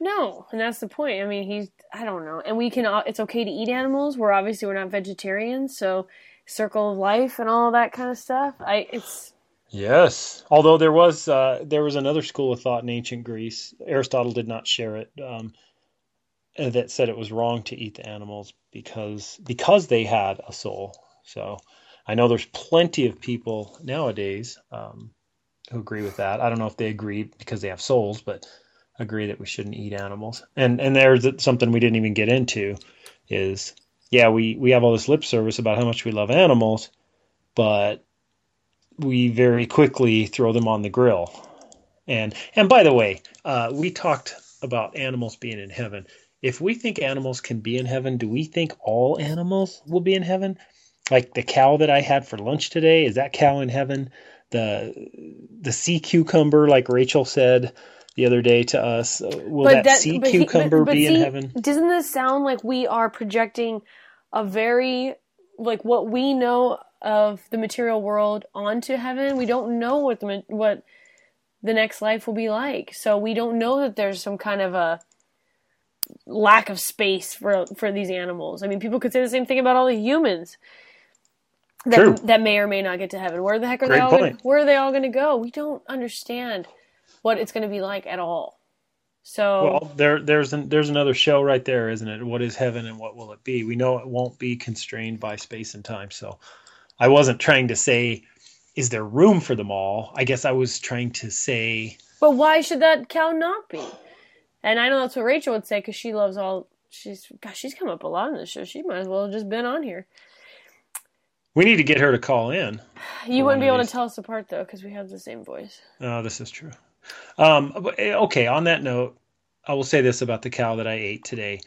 No, and that's the point. I mean, he's I don't know. And we can it's okay to eat animals. We're obviously we're not vegetarians, so circle of life and all that kind of stuff. I it's Yes, although there was uh, there was another school of thought in ancient Greece. Aristotle did not share it. Um, that said it was wrong to eat the animals because because they had a soul. So I know there's plenty of people nowadays um, who agree with that. I don't know if they agree because they have souls, but agree that we shouldn't eat animals. And and there's something we didn't even get into is yeah, we we have all this lip service about how much we love animals, but we very quickly throw them on the grill. And and by the way, uh, we talked about animals being in heaven. If we think animals can be in heaven, do we think all animals will be in heaven? like the cow that I had for lunch today, is that cow in heaven? The the sea cucumber, like Rachel said the other day to us, uh, will but that, that sea cucumber he, but, but be see, in heaven? Doesn't this sound like we are projecting a very like what we know of the material world onto heaven? We don't know what the what the next life will be like, so we don't know that there's some kind of a lack of space for for these animals. I mean, people could say the same thing about all the humans that True. that may or may not get to heaven. Where the heck are Great they all? Gonna, where are they all going to go? We don't understand what it's going to be like at all. So well, there there's an, there's another show right there, isn't it? What is heaven and what will it be? We know it won't be constrained by space and time. So I wasn't trying to say is there room for them all. I guess I was trying to say. But why should that cow not be? And I know that's what Rachel would say because she loves all. She's gosh, she's come up a lot in this show. She might as well have just been on here. We need to get her to call in. You wouldn't be able to tell us apart though, because we have the same voice. Oh, this is true. Um, eh, okay, on that note, I will say this about the cow that I ate today.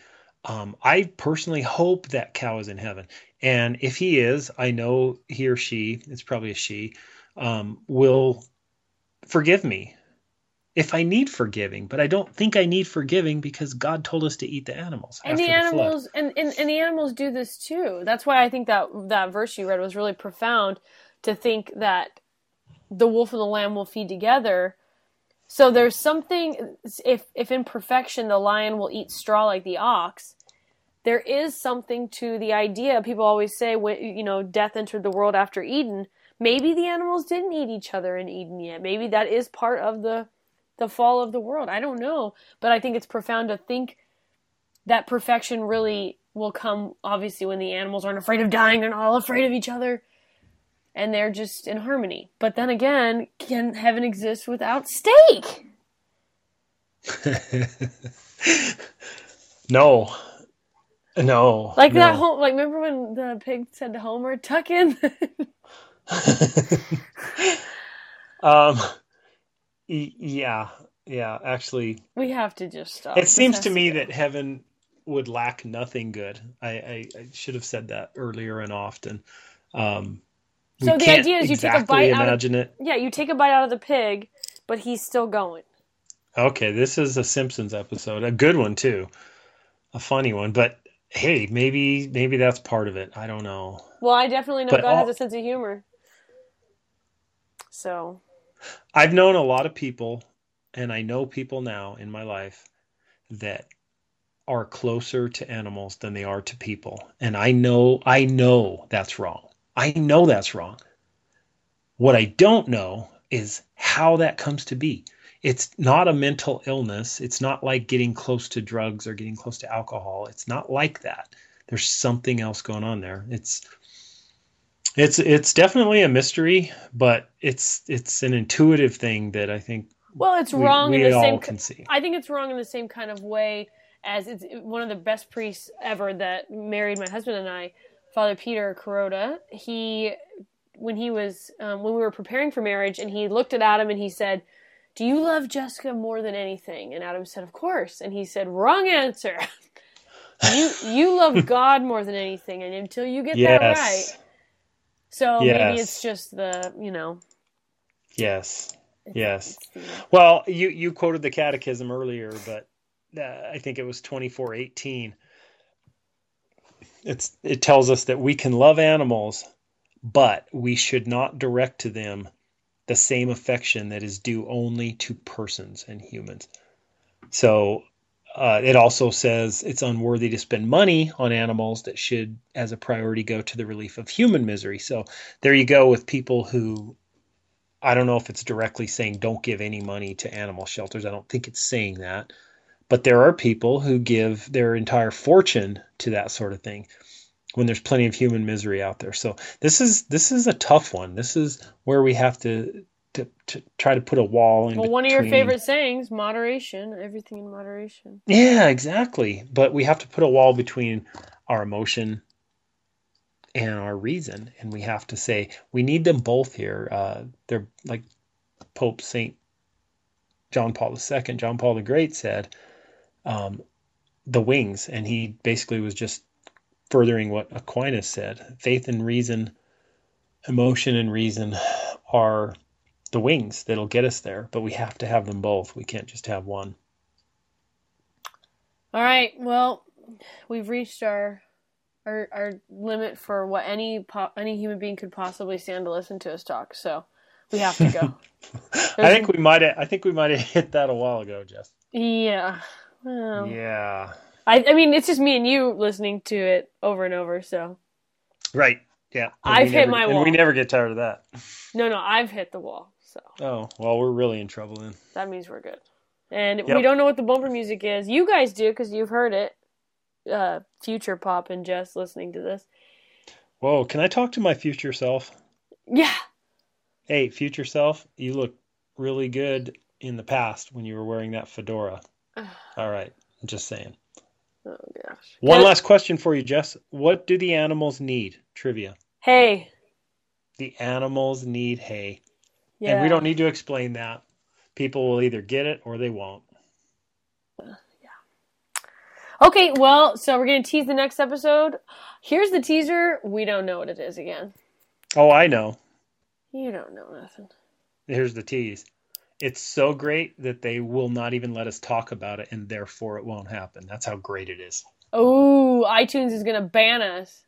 Um, I personally hope that cow is in heaven. And if he is, I know he or she, it's probably a she, um, will forgive me if I need forgiving. But I don't think I need forgiving because God told us to eat the animals. And the animals the and, and, and the animals do this too. That's why I think that that verse you read was really profound to think that the wolf and the lamb will feed together. So there's something if if in perfection the lion will eat straw like the ox, there is something to the idea. People always say when you know death entered the world after Eden. Maybe the animals didn't eat each other in Eden yet. Maybe that is part of the the fall of the world. I don't know, but I think it's profound to think that perfection really will come obviously when the animals aren't afraid of dying, they're not all afraid of each other and they're just in harmony. But then again, can heaven exist without steak? no. No. Like no. that whole like remember when the pig said to Homer, tuck in Um yeah. Yeah, actually We have to just stop. It seems to me to that heaven would lack nothing good. I, I, I, should have said that earlier and often. Um, so the idea is you exactly take a bite imagine out of, it. Yeah, you take a bite out of the pig, but he's still going. Okay, this is a Simpsons episode, a good one too, a funny one. But hey, maybe maybe that's part of it. I don't know. Well, I definitely know But God all- has a sense of humor. So I've known a lot of people, and I know people now in my life that are closer to animals than they are to people. And I know, I know that's wrong. I know that's wrong. What I don't know is how that comes to be. It's not a mental illness. It's not like getting close to drugs or getting close to alcohol. It's not like that. There's something else going on there. It's it's it's definitely a mystery, but it's it's an intuitive thing that I think Well, it's we, wrong we in the all same. can see. I think it's wrong in the same kind of way as it's one of the best priests ever that married my husband and I, Father Peter Kuroda. He, when he was um, when we were preparing for marriage, and he looked at Adam and he said, "Do you love Jessica more than anything?" And Adam said, "Of course." And he said, "Wrong answer. you you love God more than anything, and until you get that right." Yes. So maybe it's just the you know. Yes. Yes. Well, you you quoted the catechism earlier, but uh, I think it was 2418. It's it tells us that we can love animals, but we should not direct to them the same affection that is due only to persons and humans. So uh, it also says it's unworthy to spend money on animals that should, as a priority, go to the relief of human misery. So there you go with people who I don't know if it's directly saying don't give any money to animal shelters. I don't think it's saying that. But there are people who give their entire fortune to that sort of thing when there's plenty of human misery out there. So this is this is a tough one. This is where we have to to, to try to put a wall in Well, one of your favorite sayings, moderation, everything in moderation. Yeah, exactly. But we have to put a wall between our emotion and our reason, and we have to say we need them both here. Uh, they're like Pope Saint John Paul II, John Paul the Great said, um, the wings, and he basically was just furthering what Aquinas said. Faith and reason, emotion and reason are the wings that'll get us there, but we have to have them both. We can't just have one. All right. Well, we've reached our our our limit for what any po- any human being could possibly stand to listen to us talk. So we have to go. I think we might have. I think we might have hit that a while ago, Jess. yeah. Well, Yeah. I I mean, it's just me and you listening to it over and over. So Right. Yeah. And I've hit never- my and wall. we never get tired of that. no, no, I've hit the wall. So Oh well, we're really in trouble then. that means we're good. And we don't know what the bumper music is. You guys do because you've heard it. Uh, future pop and Jess listening to this. Whoa! Can I talk to my future self? Yeah. Hey, future self, you look really good in the past when you were wearing that fedora. All right, I'm just saying. Oh gosh. One Can- last question for you, Jess. What do the animals need? Trivia. Hey. The animals need hay. Yeah. And we don't need to explain that. People will either get it or they won't. Yeah. Okay, well, so we're gonna tease the next episode. Here's the teaser. We don't know what it is again. Oh, I know. You don't know nothing. Here's the tease. It's so great that they will not even let us talk about it, and therefore it won't happen. That's how great it is. Oh, iTunes is gonna ban us.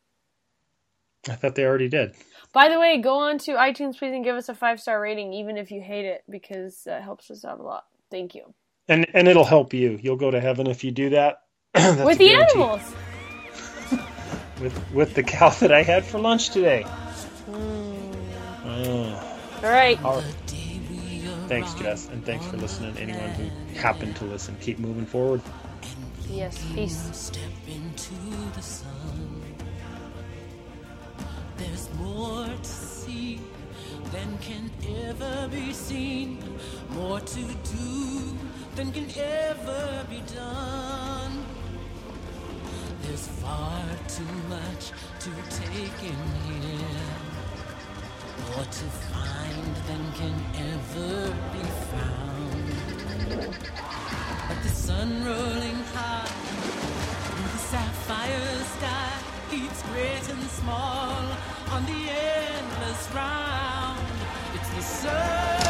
I thought they already did. By the way, go on to iTunes, please, and give us a five star rating, even if you hate it, because that helps us out a lot. Thank you. And and it'll help you. You'll go to heaven if you do that. With the guarantee. animals. With with the cow that I had for lunch today. Oh. All right. All right. Thanks, Jess, and thanks for listening. Anyone who happened to listen, keep moving forward. Yes. Peace. Step into the sun. There's more to see than can ever be seen. More to do than can ever be done. There's far too much to take in here. More to find than can ever be found. Like the sun rolling high through the sapphire sky, heaps great and small on the endless round. It's the sun.